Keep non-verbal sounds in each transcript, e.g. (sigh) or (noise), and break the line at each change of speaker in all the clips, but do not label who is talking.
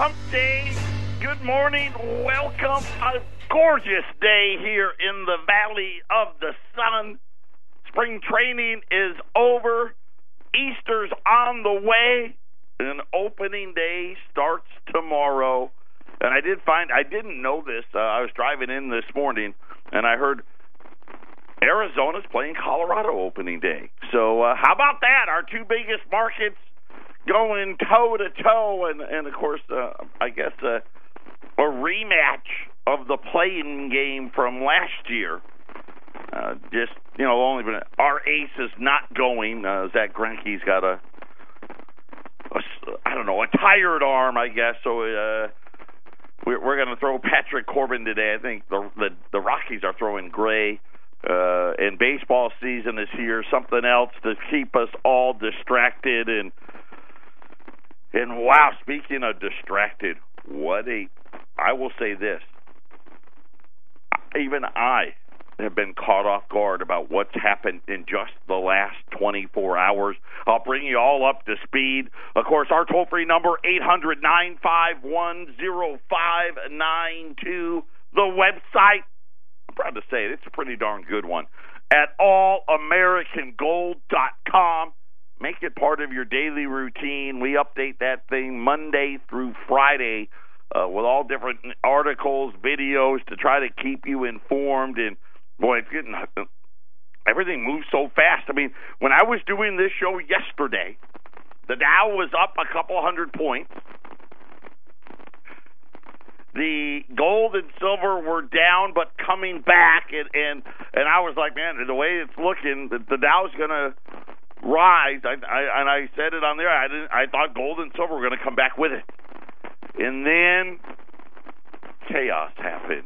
hump day. Good morning. Welcome. A gorgeous day here in the Valley of the Sun. Spring training is over. Easter's on the way. And opening day starts tomorrow. And I did find, I didn't know this. Uh, I was driving in this morning and I heard Arizona's playing Colorado opening day. So uh, how about that? Our two biggest markets going toe to toe, and and of course, uh, I guess uh, a rematch of the play-in game from last year. Uh, just you know, only been our ace is not going. Uh, Zack Greinke's got a, a, I don't know, a tired arm, I guess. So uh, we're, we're going to throw Patrick Corbin today. I think the the, the Rockies are throwing Gray. Uh, and baseball season is here. Something else to keep us all distracted and and wow, speaking of distracted, what a I will say this. Even I have been caught off guard about what's happened in just the last 24 hours. I'll bring you all up to speed. Of course, our toll free number, 800 951 0592. The website, I'm proud to say it, it's a pretty darn good one, at allamericangold.com. Make it part of your daily routine. We update that thing Monday through Friday uh, with all different articles, videos to try to keep you informed. And boy, it's getting everything moves so fast. I mean, when I was doing this show yesterday, the Dow was up a couple hundred points. The gold and silver were down, but coming back, and and and I was like, man, the way it's looking, the, the Dow's gonna rise. I, I, and I said it on there. I didn't. I thought gold and silver were going to come back with it, and then chaos happened.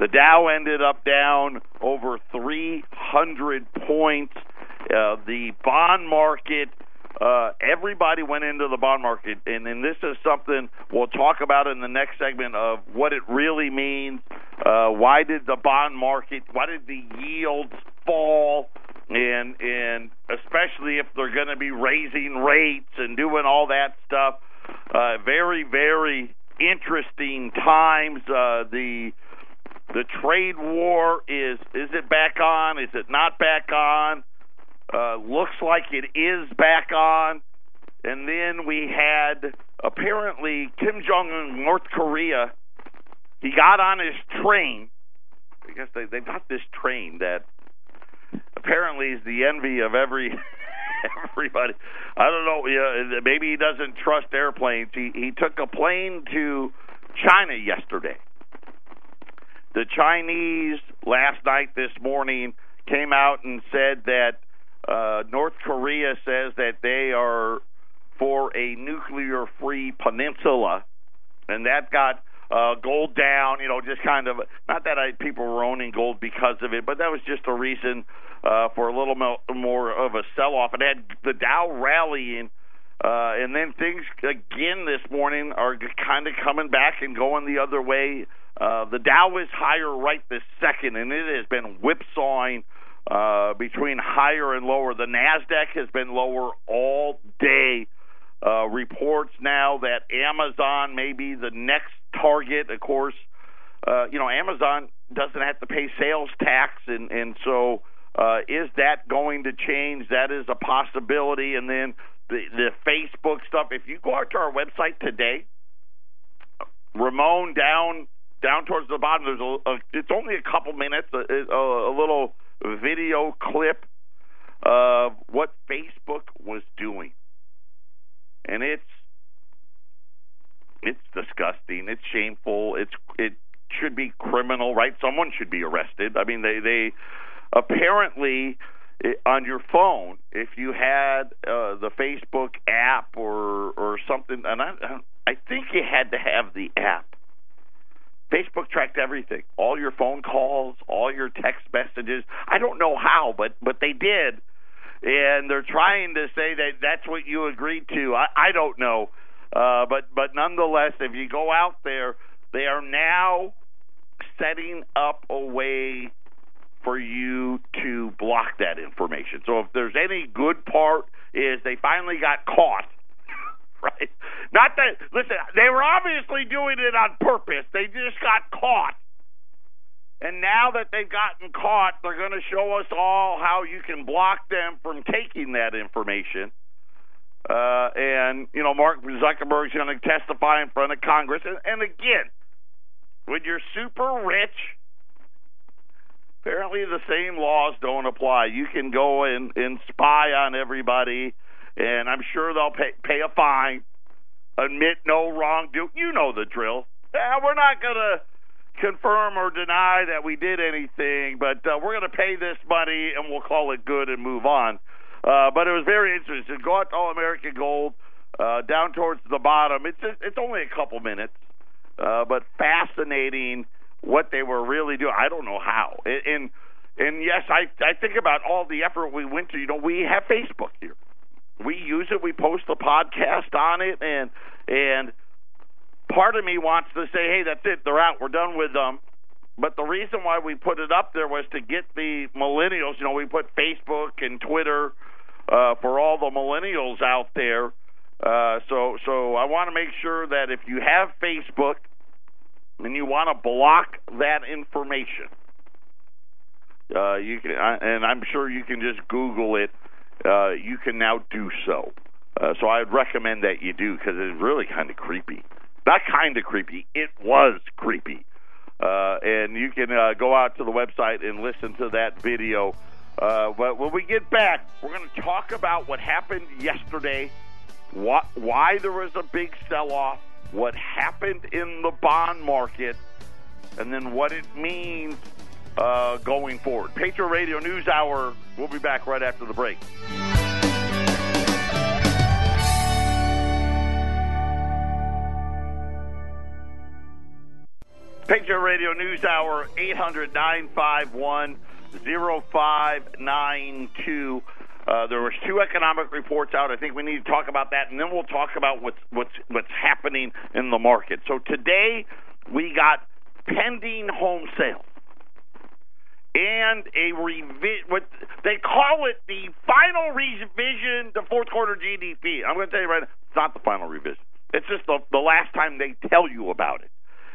The Dow ended up down over 300 points. Uh, the bond market. Uh, everybody went into the bond market, and, and this is something we'll talk about in the next segment of what it really means. Uh, why did the bond market? Why did the yields fall? And and especially if they're going to be raising rates and doing all that stuff. Uh, very very interesting times. Uh, the the trade war is is it back on? Is it not back on? Uh, looks like it is back on. And then we had apparently Kim Jong Un, North Korea. He got on his train. I guess they they've got this train that apparently is the envy of every (laughs) everybody. I don't know. Yeah, maybe he doesn't trust airplanes. He he took a plane to China yesterday. The Chinese last night, this morning, came out and said that uh, North Korea says that they are for a nuclear-free peninsula, and that got uh, gold down. You know, just kind of not that I people were owning gold because of it, but that was just a reason uh, for a little mo- more of a sell-off. It had the Dow rallying. Uh, and then things again this morning are kind of coming back and going the other way. Uh, the Dow is higher right this second, and it has been whipsawing uh, between higher and lower. The Nasdaq has been lower all day. Uh, reports now that Amazon may be the next target. Of course, uh, you know Amazon doesn't have to pay sales tax, and and so uh, is that going to change? That is a possibility. And then the the Facebook stuff. If you go out to our website today, Ramon down down towards the bottom. There's a, a it's only a couple minutes. A, a, a little video clip of what Facebook was doing, and it's it's disgusting. It's shameful. It's it should be criminal, right? Someone should be arrested. I mean, they they apparently on your phone, if you had uh, the Facebook app or or something, and I I think you had to have the app. Facebook tracked everything, all your phone calls, all your text messages. I don't know how, but but they did, and they're trying to say that that's what you agreed to. I, I don't know, uh, but but nonetheless, if you go out there, they are now setting up a way for you to block that information. So if there's any good part is they finally got caught, (laughs) right? Not that listen, they were obviously doing it on purpose. They just got caught. And now that they've gotten caught, they're going to show us all how you can block them from taking that information. Uh, and you know, Mark Zuckerberg's going to testify in front of Congress. And, and again, when you're super rich, apparently the same laws don't apply. You can go and, and spy on everybody, and I'm sure they'll pay, pay a fine, admit no wrongdoing. You know the drill. Yeah, we're not going to confirm or deny that we did anything, but uh, we're going to pay this money and we'll call it good and move on. Uh, but it was very interesting. Go out to All American Gold, uh, down towards the bottom. It's just, it's only a couple minutes, uh, but fascinating what they were really doing. I don't know how. And and yes, I I think about all the effort we went to. You know, we have Facebook here. We use it. We post a podcast on it, and and part of me wants to say, hey, that's it. They're out. We're done with them. But the reason why we put it up there was to get the millennials. You know, we put Facebook and Twitter uh, for all the millennials out there. Uh, so, so I want to make sure that if you have Facebook and you want to block that information, uh, you can, and I'm sure you can just Google it. Uh, you can now do so. Uh, so I'd recommend that you do because it's really kind of creepy. Not kind of creepy. It was creepy. Uh, and you can uh, go out to the website and listen to that video. Uh, but when we get back, we're going to talk about what happened yesterday, what, why there was a big sell off, what happened in the bond market, and then what it means uh, going forward. Patriot Radio News Hour. We'll be back right after the break. Radio News Hour, 800 951 0592. Uh, there was two economic reports out. I think we need to talk about that, and then we'll talk about what's what's what's happening in the market. So today we got pending home sales and a revision. What they call it, the final revision to fourth quarter GDP. I'm going to tell you right now, it's not the final revision. It's just the the last time they tell you about it,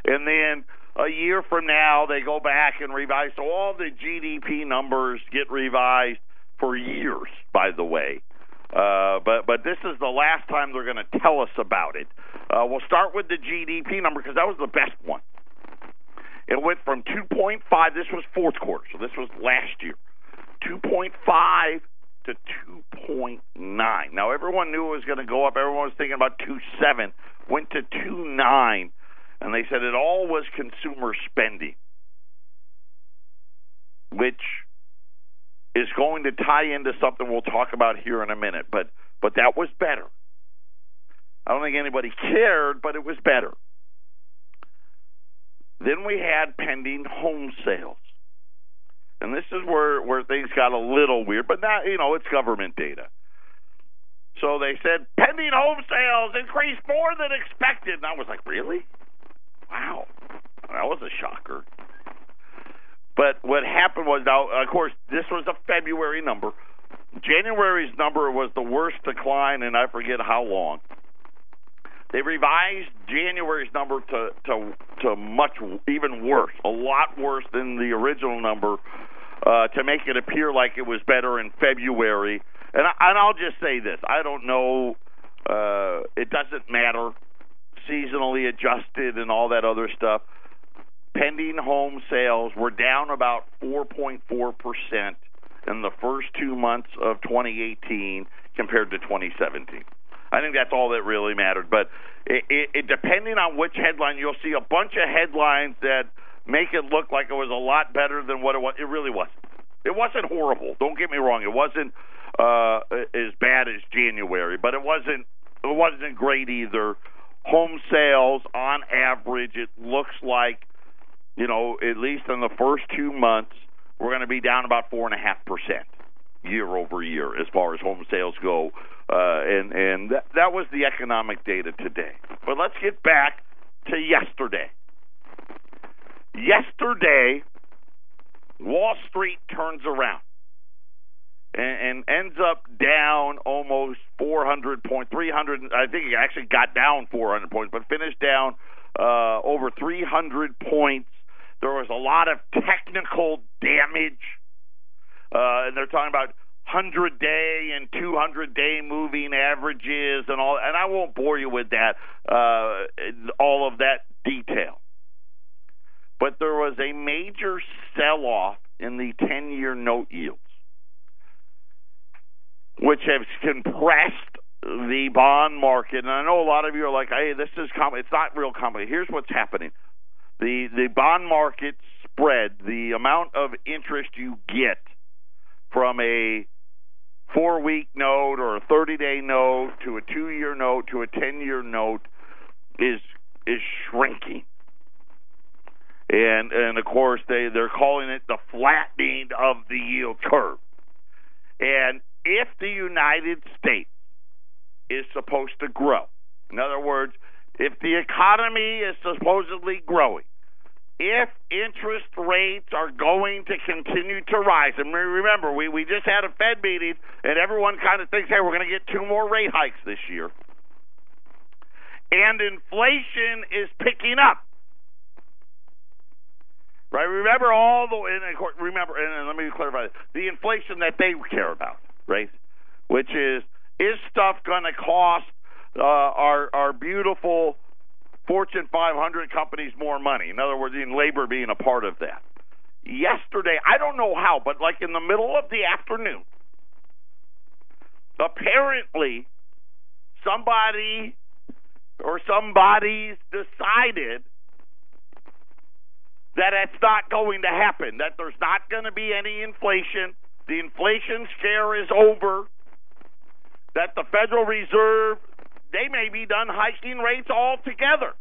and then a year from now they go back and revise. So all the GDP numbers get revised for years, by the way. Uh, but but this is the last time they're going to tell us about it. Uh, we'll start with the GDP number because that was the best one. It went from 2.5. This was fourth quarter, so this was last year. 2.5 to 2.9. Now everyone knew it was going to go up. Everyone was thinking about 2.7. Went to 2.9 and they said it all was consumer spending, which is going to tie into something we'll talk about here in a minute. But but that was better. I don't think anybody cared, but it was better. Then we had pending home sales. And this is where, where things got a little weird, but not, you know, it's government data. So they said pending home sales increased more than expected. And I was like, really? Wow, that was a shocker. But what happened was now, of course, this was a February number. January's number was the worst decline, and I forget how long. They revised January's number to to to much even worse, a lot worse than the original number, uh, to make it appear like it was better in February. And I, and I'll just say this: I don't know. Uh, it doesn't matter seasonally adjusted and all that other stuff. Pending home sales were down about 4.4% in the first two months of 2018 compared to 2017. I think that's all that really mattered. But it, it, it, depending on which headline, you'll see a bunch of headlines that make it look like it was a lot better than what it was. It really wasn't. It wasn't horrible. Don't get me wrong. It wasn't uh, as bad as January, but it wasn't. It wasn't great either home sales on average, it looks like, you know, at least in the first two months, we're going to be down about four and a half percent year over year as far as home sales go, uh, and and that, that was the economic data today. But let's get back to yesterday. Yesterday, Wall Street turns around. And, ends up down almost 400 points, 300. I think it actually got down 400 points, but finished down uh, over 300 points. There was a lot of technical damage, uh, and they're talking about 100 day and 200 day moving averages and all. And I won't bore you with that, uh, all of that detail. But there was a major sell off in the 10 year note yields, which has compressed the bond market. And I know a lot of you are like, hey, this is com-. It's not real complicated. Here's what's happening the, the bond market spread, the amount of interest you get from a four week note or a 30 day note to a two year note to a 10 year note is is shrinking and and of course they they're calling it the flattening of the yield curve. And if the United States is supposed to grow, in other words, if the economy is supposedly growing, if interest rates are going to continue to rise, and remember, we, we just had a Fed meeting, and everyone kind of thinks, hey, we're going to get two more rate hikes this year, and inflation is picking up. Right? Remember all the and of course, remember and let me clarify the inflation that they care about, right? Which is is stuff going to cost uh, our our beautiful Fortune 500 companies more money? In other words, in labor being a part of that. Yesterday, I don't know how, but like in the middle of the afternoon, apparently somebody or somebody's decided that it's not going to happen, that there's not going to be any inflation. The inflation scare is over. That the Federal Reserve, they may be done hiking rates altogether.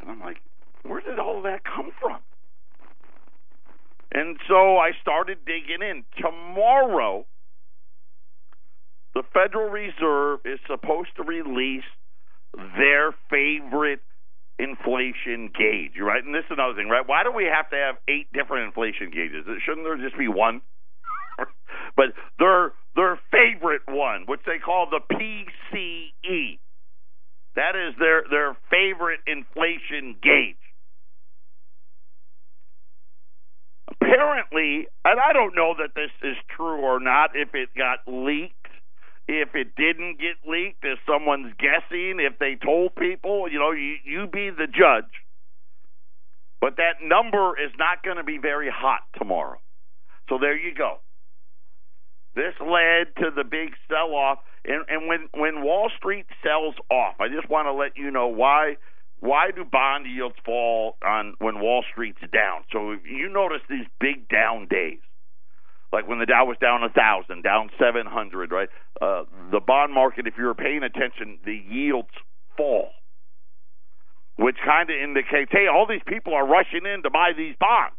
And I'm like, where did all that come from? And so I started digging in. Tomorrow, the Federal Reserve is supposed to release their favorite inflation gauge, right? And this is another thing, right? Why do we have to have eight different inflation gauges? Shouldn't there just be one? (laughs) but their their favorite one, which they call the PCE, that is their their favorite inflation gauge. Apparently, and I don't know that this is true or not, if it got leaked if it didn't get leaked, if someone's guessing, if they told people, you know, you, you be the judge. But that number is not going to be very hot tomorrow. So there you go. This led to the big sell off. And, and when, when Wall Street sells off, I just want to let you know why why do bond yields fall on when Wall Street's down? So you notice these big down days like when the Dow was down a thousand, down seven hundred, right? Uh, the bond market, if you're paying attention, the yields fall, which kind of indicates, hey, all these people are rushing in to buy these bonds.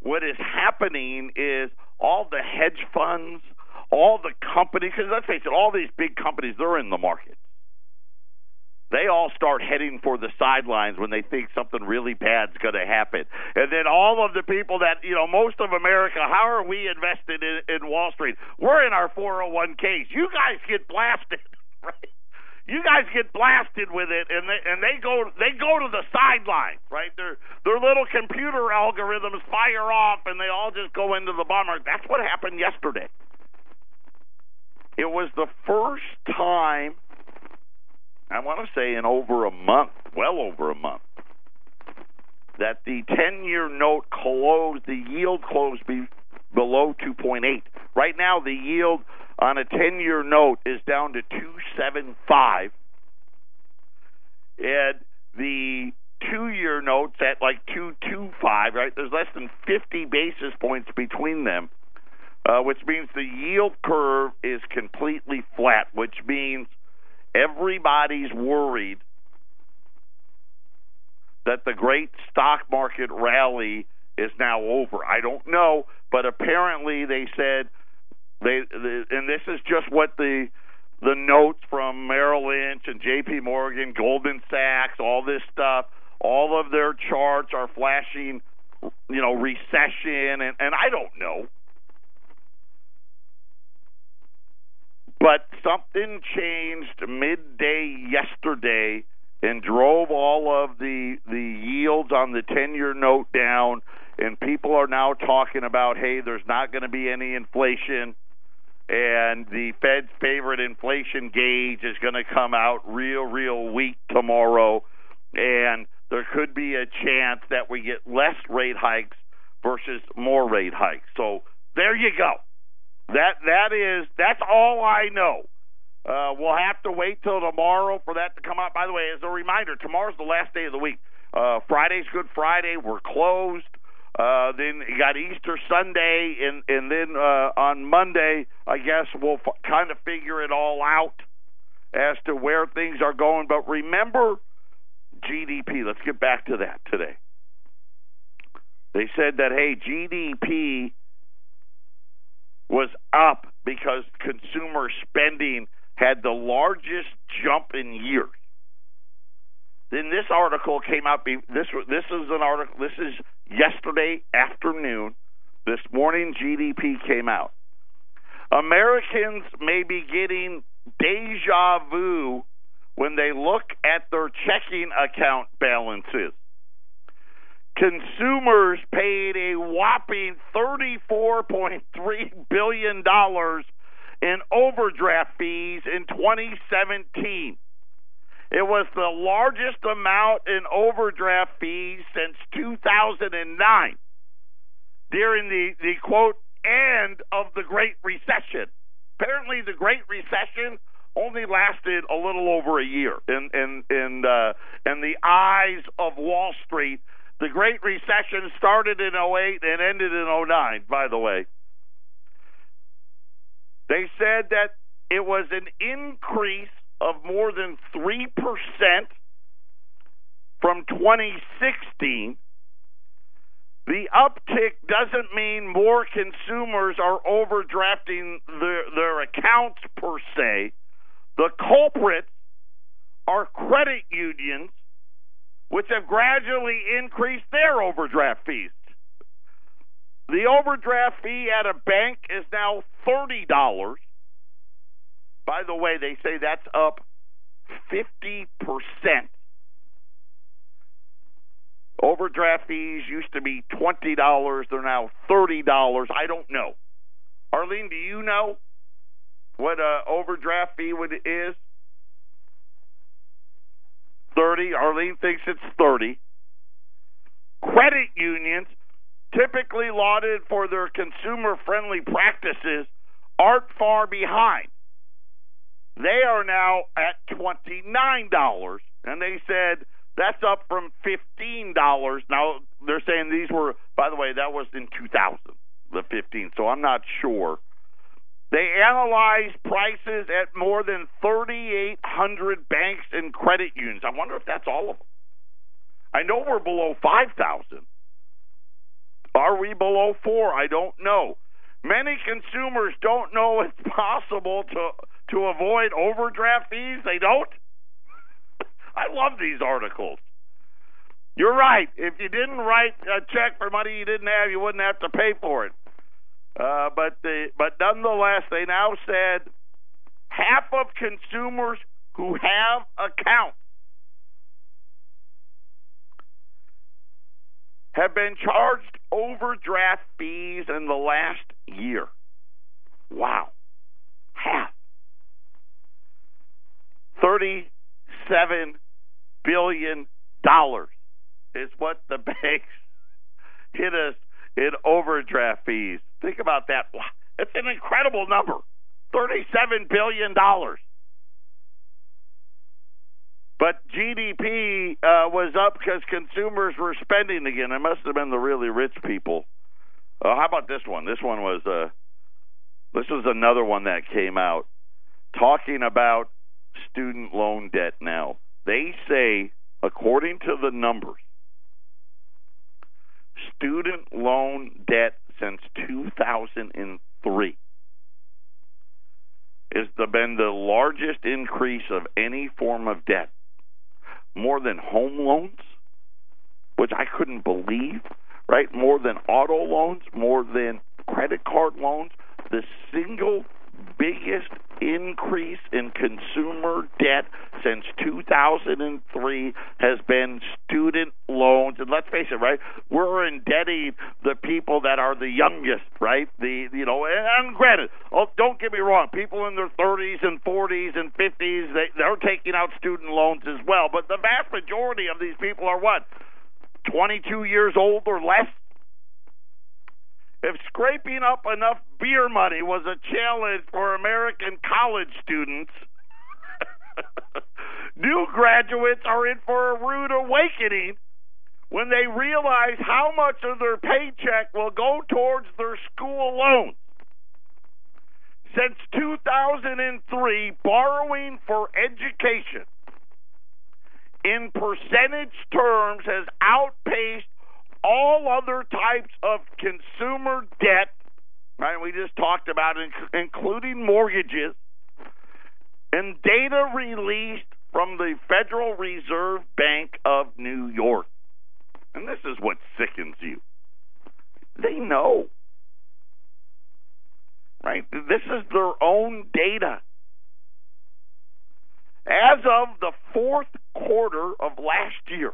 What is happening is all the hedge funds, all the companies, because let's face it, all these big companies, they're in the market they all start heading for the sidelines when they think something really bad's going to happen. And then all of the people that, you know, most of America, how are we invested in, in Wall Street? We're in our 401ks. You guys get blasted, (laughs) right? You guys get blasted with it, and they and they go they go to the sidelines, right? Their their little computer algorithms fire off, and they all just go into the bomber. That's what happened yesterday. It was the first time I want to say in over a month, well over a month, that the 10 year note closed, the yield closed be below 2.8. Right now, the yield on a 10 year note is down to 275. And the two year notes at like 225, right? There's less than 50 basis points between them, uh, which means the yield curve is completely flat, which means Everybody's worried that the great stock market rally is now over. I don't know, but apparently they said they, they and this is just what the the notes from Merrill Lynch and J.P. Morgan, Goldman Sachs, all this stuff, all of their charts are flashing you know, recession, and, and I don't know. But something changed midday yesterday and drove all of the the yields on the 10-year note down and people are now talking about hey there's not going to be any inflation and the Fed's favorite inflation gauge is going to come out real real weak tomorrow and there could be a chance that we get less rate hikes versus more rate hikes. So there you go. That that is that's all I know. Uh, we'll have to wait till tomorrow for that to come out. By the way, as a reminder, tomorrow's the last day of the week. Uh, Friday's Good Friday. We're closed. Uh, then you got Easter Sunday, and and then uh, on Monday, I guess we'll f- kind of figure it all out as to where things are going. But remember GDP. Let's get back to that today. They said that hey, GDP was up because consumer spending had the largest jump in years. Then this article came out. This this is an article. This is yesterday afternoon. This morning, GDP came out. Americans may be getting deja vu when they look at their checking account balances. Consumers paid a whopping $34.3 billion in overdraft fees in 2017. It was the largest amount in overdraft fees since 2009 during the, the quote end of the Great Recession. Apparently, the Great Recession only lasted a little over a year in in in uh, in the eyes of Wall Street. The Great Recession started in 08 and ended in 09, by the way. They said that it was an increase of more than 3% from 2016. The uptick doesn't mean more consumers are overdrafting their, their accounts per se. The culprits are credit unions, which have gradually increased their overdraft fees. The overdraft fee at a bank is now $30. By the way, they say that's up 50%. Overdraft fees used to be $20, they're now $30. I don't know. Arlene, do you know? what uh, overdraft fee would is? Thirty. Arlene thinks it's thirty. Credit unions, typically lauded for their consumer-friendly practices, aren't far behind. They are now at twenty-nine dollars, and they said that's up from fifteen dollars. Now they're saying these were, by the way, that was in two thousand, the fifteen. So I'm not sure they analyzed prices at more than 3,800 banks and credit unions. I wonder if that's all of them. I know we're below 5,000. Are we below four? I don't know. Many consumers don't know it's (laughs) possible to to avoid overdraft fees. They don't. I love these articles. You're right. If you didn't write a check for money you didn't have, you wouldn't have to pay for it. Uh, but the, but nonetheless, they now said half of consumers who have accounts have been charged overdraft fees in the last year. Wow. Half. $37 billion is what the (laughs) banks hit us in overdraft fees. Think about that. It's an incredible number. $37 billion. But GDP uh, was up because consumers were spending again. It must have been the really rich people. Uh, how about this one? This one was uh, this was another one that came out talking about student loan debt. Now they say, according to the numbers, student loan debt since 2003 has been the largest increase of any form of debt, more than home loans, which I couldn't believe. right? More than auto loans, more than credit card loans. The single biggest increase in consumer debt since 2003 has been student loans. And let's face it, right? We're indebting the people that are the youngest, right? The you know, and granted, oh, don't get me wrong, people in their 30s and 40s and 50s they they're taking out student loans as well. But the vast majority of these people are what? 22 years old or less if scraping up enough beer money was a challenge for American college students, (laughs) new graduates are in for a rude awakening when they realize how much of their paycheck will go towards their school loans. Since 2003, borrowing for education in percentage terms has outpaced all other types of consumer debt, right? We just talked about including mortgages, and data released from the Federal Reserve Bank of New York. And this is what sickens you. They know. Right? This is their own data. As of the fourth quarter of last year,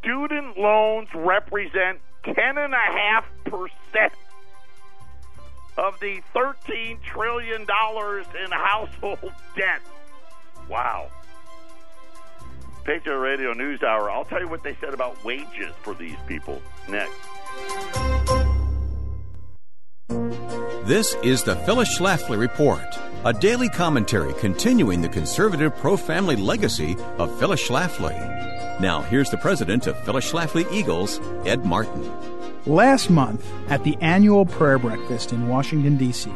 student loans represent 10.5% of the $13 trillion in household debt. Wow. Patriot Radio News Hour. I'll tell you what they said about wages for these people next.
This is the Phyllis Schlafly Report, a daily commentary continuing the conservative pro family legacy of Phyllis Schlafly. Now, here's the president of Phyllis Schlafly Eagles, Ed Martin.
Last month, at the annual prayer breakfast in Washington, D.C.,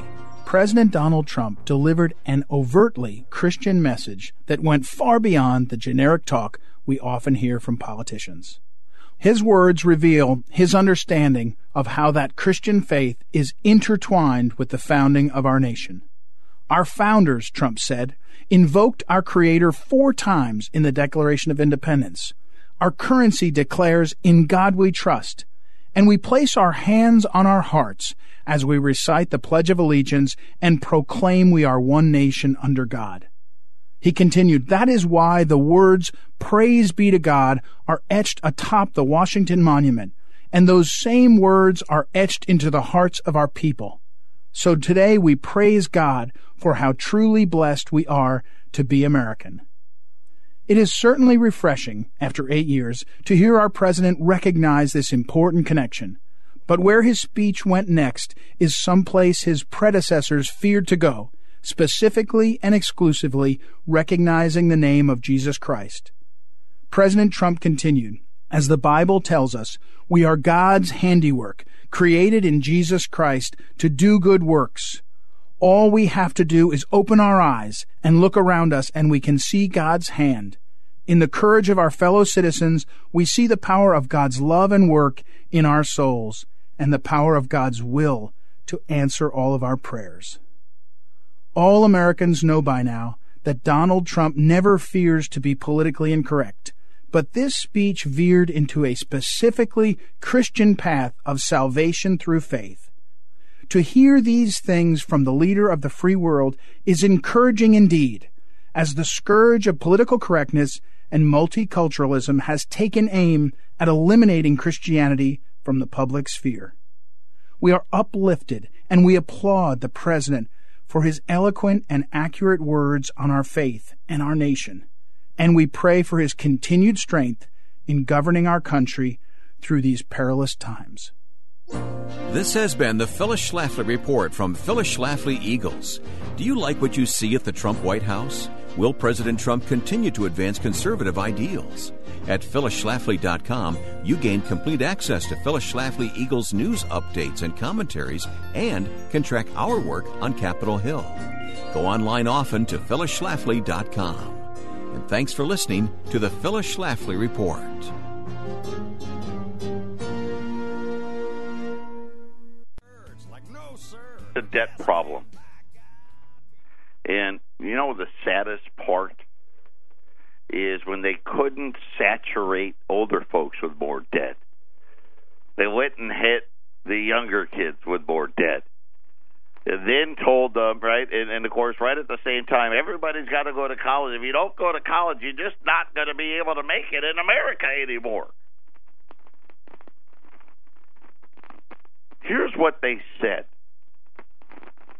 President Donald Trump delivered an overtly Christian message that went far beyond the generic talk we often hear from politicians. His words reveal his understanding of how that Christian faith is intertwined with the founding of our nation. Our founders, Trump said, invoked our Creator four times in the Declaration of Independence. Our currency declares, In God we trust. And we place our hands on our hearts as we recite the Pledge of Allegiance and proclaim we are one nation under God. He continued, That is why the words, Praise be to God, are etched atop the Washington Monument, and those same words are etched into the hearts of our people. So today we praise God for how truly blessed we are to be American. It is certainly refreshing, after eight years, to hear our president recognize this important connection. But where his speech went next is someplace his predecessors feared to go, specifically and exclusively recognizing the name of Jesus Christ. President Trump continued, As the Bible tells us, we are God's handiwork, created in Jesus Christ to do good works. All we have to do is open our eyes and look around us and we can see God's hand. In the courage of our fellow citizens, we see the power of God's love and work in our souls and the power of God's will to answer all of our prayers. All Americans know by now that Donald Trump never fears to be politically incorrect. But this speech veered into a specifically Christian path of salvation through faith. To hear these things from the leader of the free world is encouraging indeed, as the scourge of political correctness and multiculturalism has taken aim at eliminating Christianity from the public sphere. We are uplifted and we applaud the President for his eloquent and accurate words on our faith and our nation and we pray for his continued strength in governing our country through these perilous times.
This has been the Phyllis Schlafly Report from Phyllis Schlafly Eagles. Do you like what you see at the Trump White House? Will President Trump continue to advance conservative ideals? At phyllisschlafly.com, you gain complete access to Phyllis Schlafly Eagles news updates and commentaries and can track our work on Capitol Hill. Go online often to phyllisschlafly.com and thanks for listening to the Phyllis Schlafly Report.
The debt problem. And you know the saddest part is when they couldn't saturate older folks with more debt. They went and hit the younger kids with more debt. Then told them, right, and, and of course, right at the same time, everybody's got to go to college. If you don't go to college, you're just not going to be able to make it in America anymore. Here's what they said,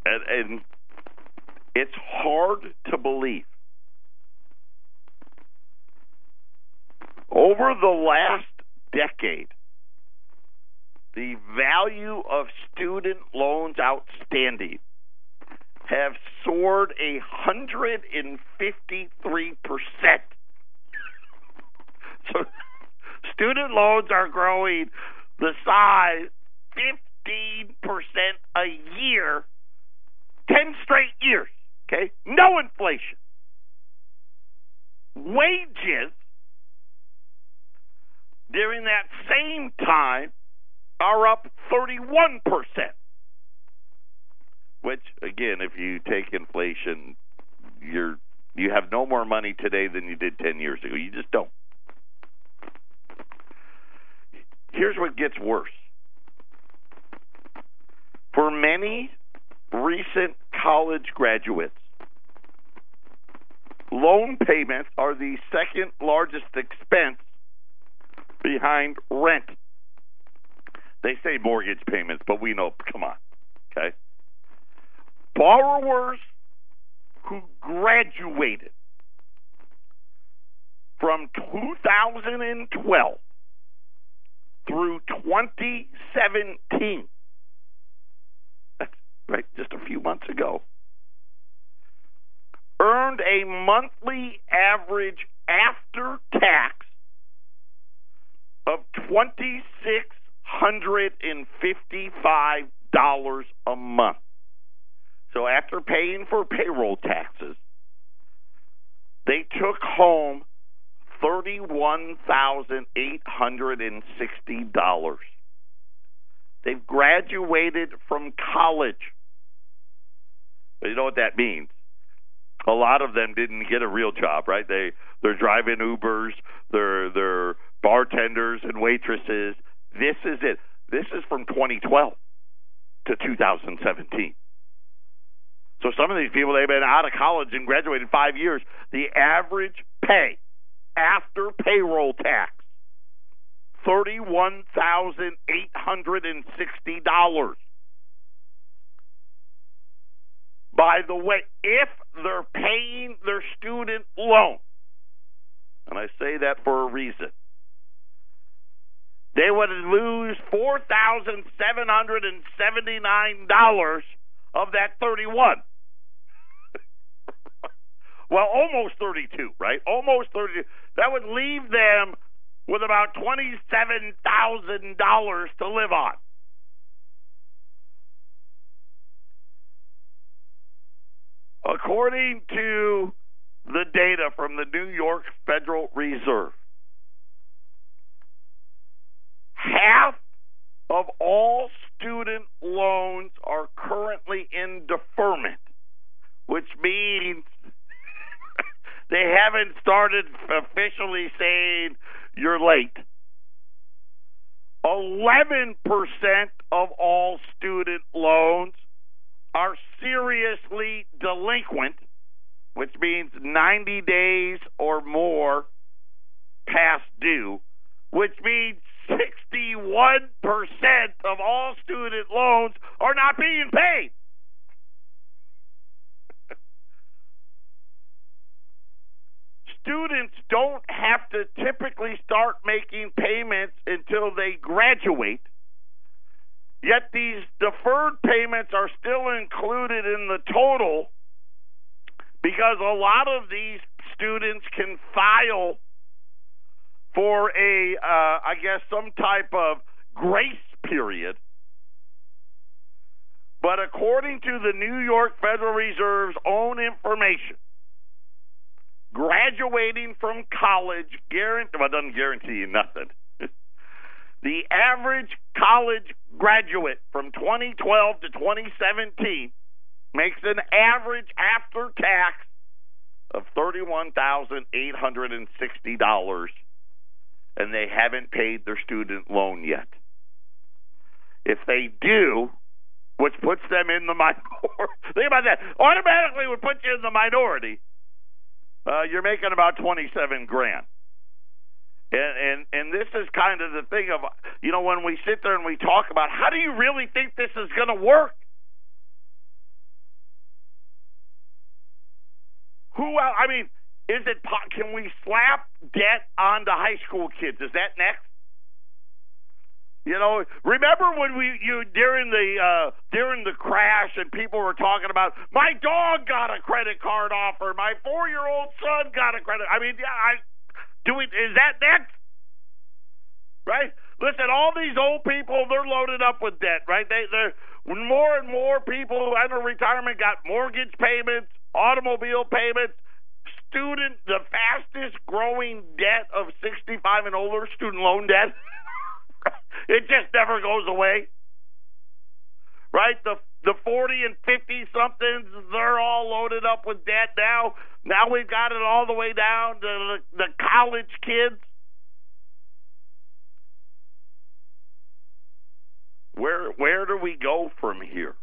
and, and it's hard to believe. Over the last decade, the value of student loans outstanding have soared a hundred and fifty three percent. So student loans are growing the size fifteen percent a year, ten straight years. Okay, no inflation. Wages during that same time are up 31%. Which again, if you take inflation, you're you have no more money today than you did 10 years ago. You just don't. Here's what gets worse. For many recent college graduates, loan payments are the second largest expense behind rent. They say mortgage payments, but we know, come on, okay? Borrowers who graduated from 2012 through 2017, that's right, just a few months ago, earned a monthly average after tax of twenty six hundred and fifty five dollars a month. So after paying for payroll taxes, they took home thirty one thousand eight hundred and sixty dollars. They've graduated from college. But you know what that means? A lot of them didn't get a real job, right? They they're driving Ubers, they're they're bartenders and waitresses. This is it. This is from 2012 to 2017. So some of these people they've been out of college and graduated five years. The average pay after payroll tax thirty-one thousand eight hundred and sixty dollars. By the way, if they're paying their student loan, and I say that for a reason, they would lose four thousand seven hundred and seventy nine dollars of that thirty one. (laughs) well, almost thirty two, right? Almost thirty two. That would leave them with about twenty seven thousand dollars to live on. According to the data from the New York Federal Reserve, half of all student loans are currently in deferment, which means (laughs) they haven't started officially saying you're late. 11% of all student loans are seriously delinquent, which means 90 days or more past due, which means 61% of all student loans are not being paid. Students don't have to typically start making payments until they graduate. Yet these deferred payments are still included in the total because a lot of these students can file for a, uh, I guess, some type of grace period. But according to the New York Federal Reserve's own information, graduating from college guarantee well, doesn't guarantee you nothing. (laughs) the average college graduate from 2012 to 2017 makes an average after tax of $31,860 and they haven't paid their student loan yet. If they do, which puts them in the (laughs) minority, think about that, automatically would put you in the minority. Uh, you're making about 27 grand. And, and and this is kind of the thing of you know when we sit there and we talk about how do you really think this is going to work? Who else? I mean, is it? Can we slap debt onto high school kids? Is that next? You know, remember when we you during the uh during the crash and people were talking about my dog got a credit card offer, my four year old son got a credit. I mean, yeah, I do we is that next? Right? Listen, all these old people they're loaded up with debt, right? They they're more and more people who enter retirement got mortgage payments, automobile payments, student the fastest growing debt of 65 and older student loan debt. (laughs) it just never goes away. Right? The the 40 and 50 somethings, they're all loaded up with debt now. Now we've got it all the way down to the, the college kids. Where where do we go from here?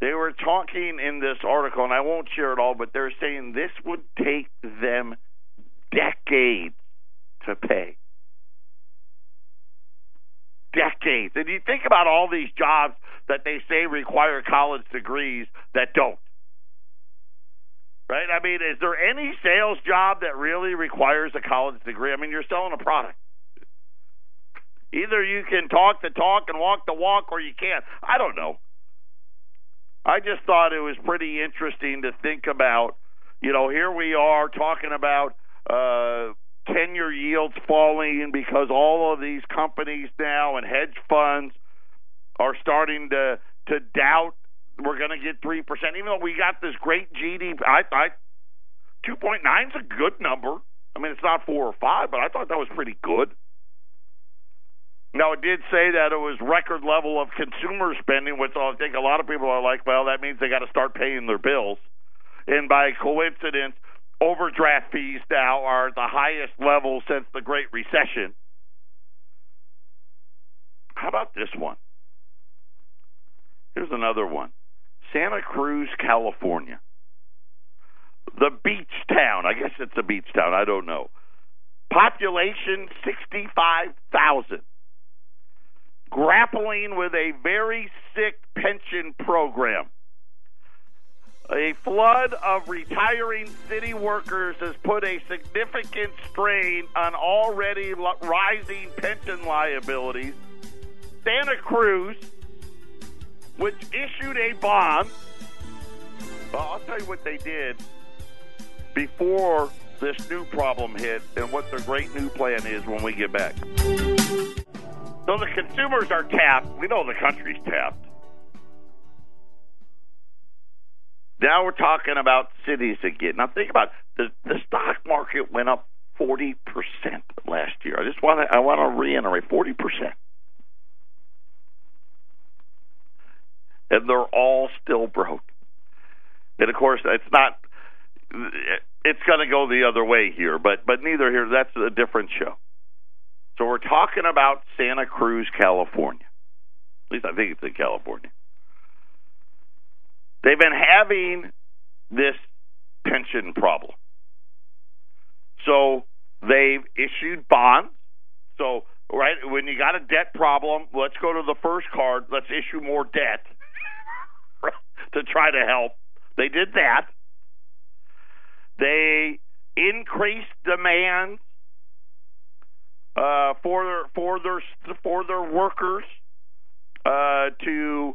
They were talking in this article, and I won't share it all, but they're saying this would take them decades to pay decades. And you think about all these jobs that they say require college degrees that don't. Right? I mean, is there any sales job that really requires a college degree? I mean, you're selling a product. Either you can talk the talk and walk the walk, or you can't. I don't know. I just thought it was pretty interesting to think about. You know, here we are talking about uh, 10 year yields falling because all of these companies now and hedge funds are starting to to doubt we're going to get 3%, even though we got this great GDP. I, I 2.9 is a good number. I mean, it's not 4 or 5, but I thought that was pretty good. Now, it did say that it was record level of consumer spending, which I think a lot of people are like, well, that means they got to start paying their bills. And by coincidence, overdraft fees now are at the highest level since the Great Recession. How about this one? Here's another one Santa Cruz, California. The beach town. I guess it's a beach town. I don't know. Population 65,000. Grappling with a very sick pension program. A flood of retiring city workers has put a significant strain on already rising pension liabilities. Santa Cruz, which issued a bond, well, I'll tell you what they did before this new problem hit and what their great new plan is when we get back. So the consumers are tapped. We know the country's tapped. Now we're talking about cities again. Now think about it. the the stock market went up forty percent last year. I just want to I want to reiterate forty percent, and they're all still broke. And of course, it's not. It's going to go the other way here, but but neither here. That's a different show. So we're talking about Santa Cruz, California. At least I think it's in California. They've been having this pension problem. So they've issued bonds. So, right, when you got a debt problem, let's go to the first card. Let's issue more debt (laughs) to try to help. They did that. They increased demand uh, for their for their for their workers uh, to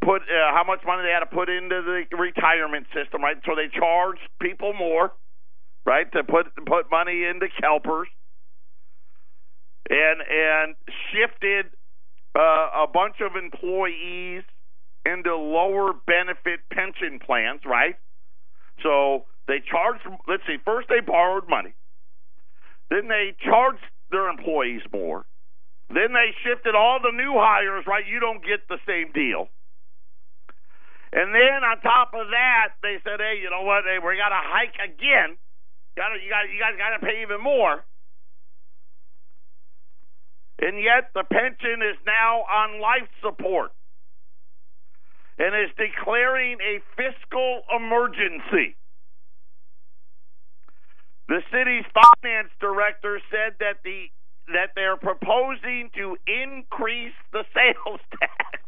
put uh, how much money they had to put into the retirement system, right? So they charged people more, right, to put put money into CalPERS, and and shifted uh, a bunch of employees into lower benefit pension plans, right? So they charged. Let's see. First they borrowed money, then they charged their employees more. Then they shifted all the new hires, right? You don't get the same deal And then on top of that, they said, "Hey, you know what? Hey, we got to hike again. Got you got, you guys got to pay even more." And yet, the pension is now on life support and is declaring a fiscal emergency. The city's finance director said that the that they're proposing to increase the (laughs) sales tax.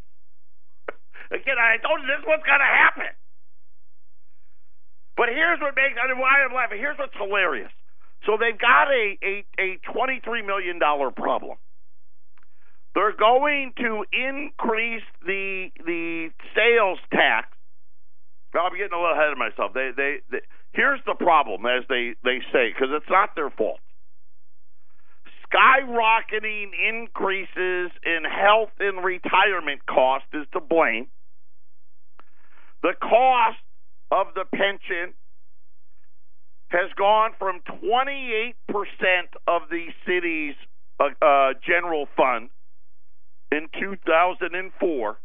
Again, I told you this was going to happen. But here's what makes I mean, why I'm laughing. Here's what's hilarious. So they've got a a, a twenty three million dollar problem. They're going to increase the the sales tax. Well, I'm getting a little ahead of myself. They, they, they here's the problem, as they they say, because it's not their fault. Skyrocketing increases in health and retirement cost is to blame. The cost of the pension has gone from 28% of the city's uh, uh, general fund in 2004.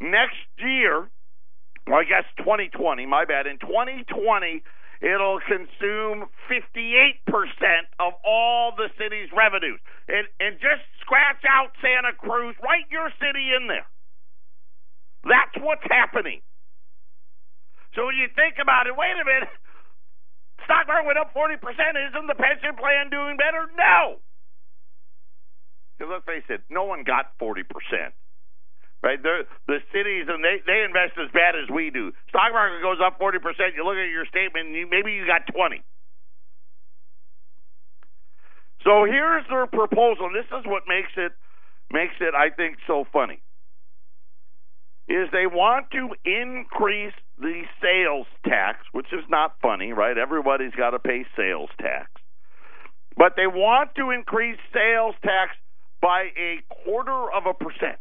Next year, well, I guess 2020, my bad, in 2020, it'll consume 58% of all the city's revenues. And, and just scratch out Santa Cruz, write your city in there. That's what's happening. So when you think about it, wait a minute, stock market went up 40%. Isn't the pension plan doing better? No. Because let's face it, no one got 40%. Right? They're, the cities, and they, they invest as bad as we do. Stock market goes up 40%. You look at your statement, and you, maybe you got 20 So here's their proposal. This is what makes it makes it, I think, so funny is they want to increase the sales tax, which is not funny, right? Everybody's got to pay sales tax. But they want to increase sales tax by a quarter of a percent.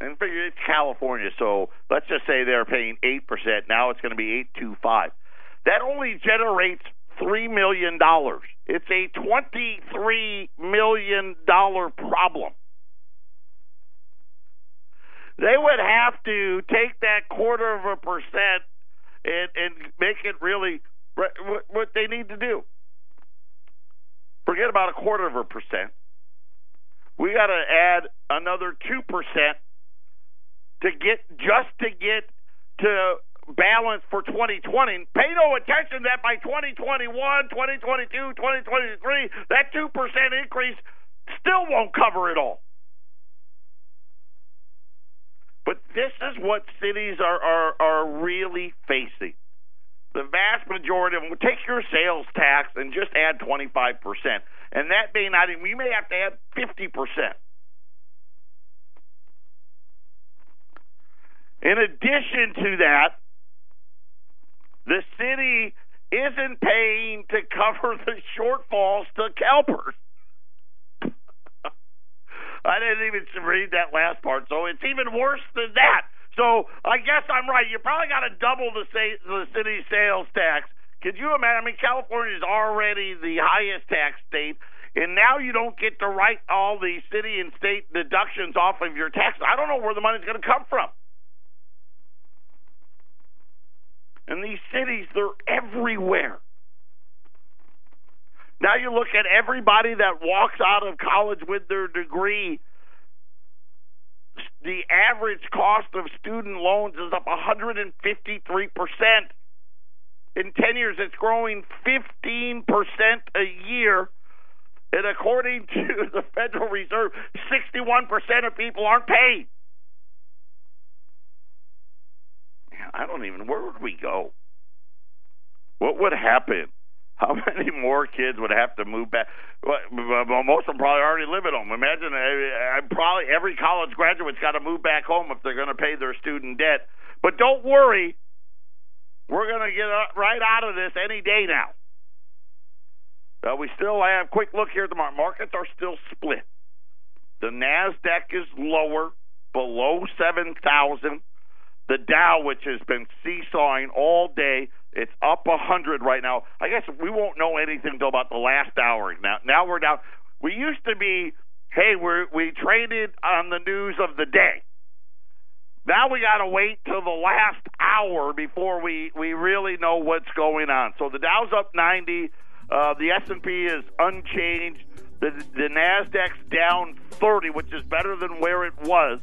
And figure it's California, so let's just say they're paying 8%. Now it's going to be 825. That only generates $3 million. It's a $23 million problem they would have to take that quarter of a percent and, and make it really what they need to do. Forget about a quarter of a percent. We got to add another two percent to get just to get to balance for 2020. Pay no attention that by 2021, 2022, 2023, that 2% increase still won't cover it all. But this is what cities are, are, are really facing. The vast majority of them take your sales tax and just add 25%. And that may not even, we may have to add 50%. In addition to that, the city isn't paying to cover the shortfalls to CalPERS. (laughs) I didn't even read that last part, so it's even worse than that. So I guess I'm right. You probably got to double the say, the city sales tax. Could you imagine? I mean, California is already the highest tax state, and now you don't get to write all the city and state deductions off of your taxes. I don't know where the money's going to come from. And these cities, they're everywhere. Now you look at everybody that walks out of college with their degree. The average cost of student loans is up 153%. In 10 years, it's growing 15% a year. And according (laughs) to the Federal Reserve, 61% of people aren't paid. I don't even, where would we go? What would happen? (laughs) how many more kids would have to move back? Well, most of them probably already live at home. Imagine, uh, probably every college graduate's got to move back home if they're going to pay their student debt. But don't worry, we're going to get right out of this any day now. Uh, we still have quick look here the. Markets are still split. The Nasdaq is lower, below seven thousand. The Dow, which has been seesawing all day, it's up a hundred right now. I guess we won't know anything until about the last hour. Now, now we're down. We used to be, hey, we we traded on the news of the day. Now we got to wait till the last hour before we we really know what's going on. So the Dow's up 90, uh, the S&P is unchanged. The, the Nasdaq's down 30, which is better than where it was.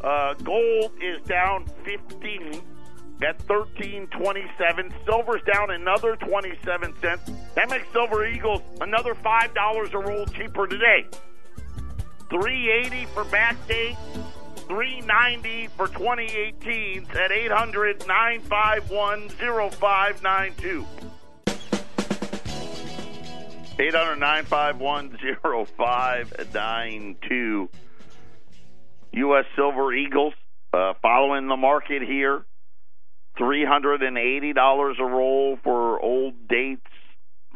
Uh, gold is down 15 at 13.27. Silver's down another 27 cents. That makes Silver Eagles another five dollars a roll cheaper today. 380 for backdate. 390 for 2018 at 800 951 0592. 800 951 0592. U.S. Silver Eagles uh, following the market here. $380 a roll for old dates.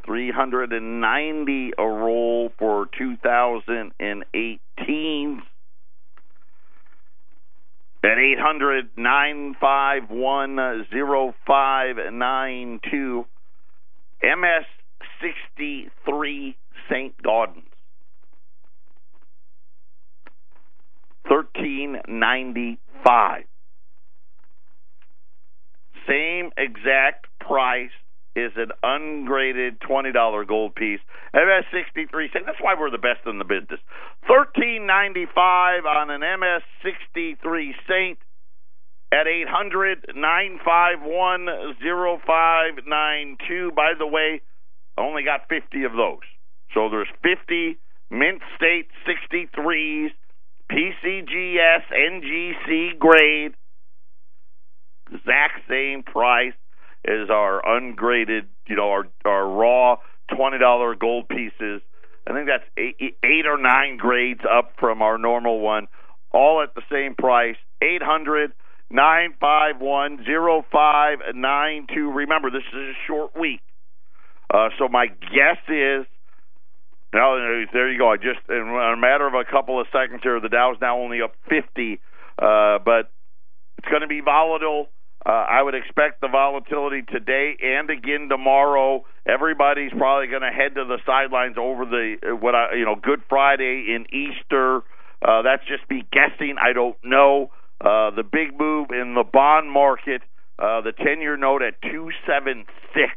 390 a roll for 2018 at 800 951 0592. MS 63 St. Gaudens. 1395. Same exact price is an ungraded $20 gold piece. MS 63 St. That's why we're the best in the business. 1395 on an MS 63 Saint at 800 951 0592. By the way, I only got 50 of those. So there's 50 Mint State 63s, PCGS, NGC grade, exact same price as our ungraded, you know, our our raw twenty dollar gold pieces. I think that's eight, eight or nine grades up from our normal one, all at the same price. Eight hundred nine five one zero five nine two. Remember, this is a short week, uh, so my guess is. Now there you go. I just in a matter of a couple of seconds here, the Dow's now only up fifty, uh, but it's going to be volatile. Uh, I would expect the volatility today and again tomorrow. Everybody's probably going to head to the sidelines over the uh, what I you know Good Friday in Easter. Uh, that's just me guessing. I don't know. Uh, the big move in the bond market, uh, the ten-year note at two seven six,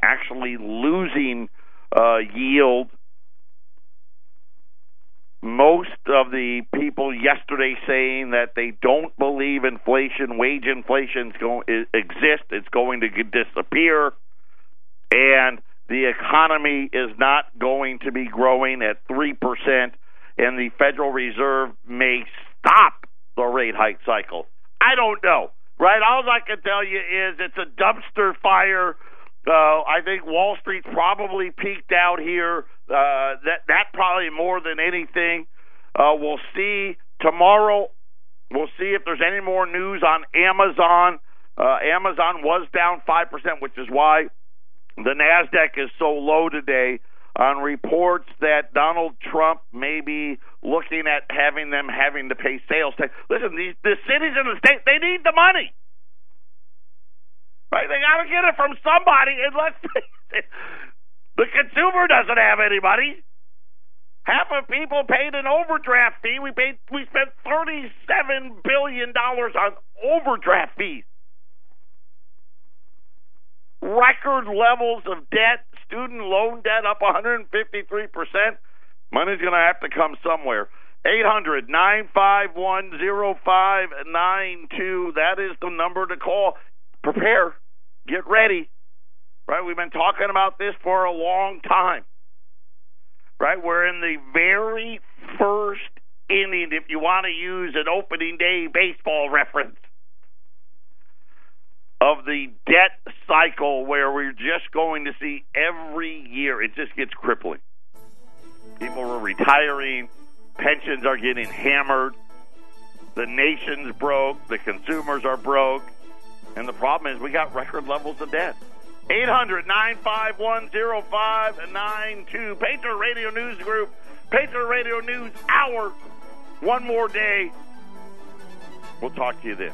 actually losing uh, yield most of the people yesterday saying that they don't believe inflation, wage inflation going exists. It's going to disappear, and the economy is not going to be growing at three percent, and the Federal Reserve may stop the rate hike cycle. I don't know, right? All I can tell you is it's a dumpster fire. Uh, I think Wall Street probably peaked out here. Uh, that that probably more than anything. Uh, we'll see tomorrow. We'll see if there's any more news on Amazon. Uh, Amazon was down five percent, which is why the Nasdaq is so low today. On reports that Donald Trump may be looking at having them having to pay sales tax. Listen, these the cities and the state they need the money. They got to get it from somebody, and let's (laughs) the consumer doesn't have anybody. Half of people paid an overdraft fee. We paid we spent thirty seven billion dollars on overdraft fees. Record levels of debt, student loan debt up 153%. Money's going to have to come somewhere. Eight hundred nine five one zero five nine two. That is the number to call prepare, get ready. Right? We've been talking about this for a long time. Right? We're in the very first inning, if you want to use an opening day baseball reference, of the debt cycle where we're just going to see every year, it just gets crippling. People are retiring, pensions are getting hammered, the nation's broke, the consumers are broke and the problem is we got record levels of debt. 800 951 0592. Patriot Radio News Group, Patriot Radio News Hour. One more day. We'll talk to you then.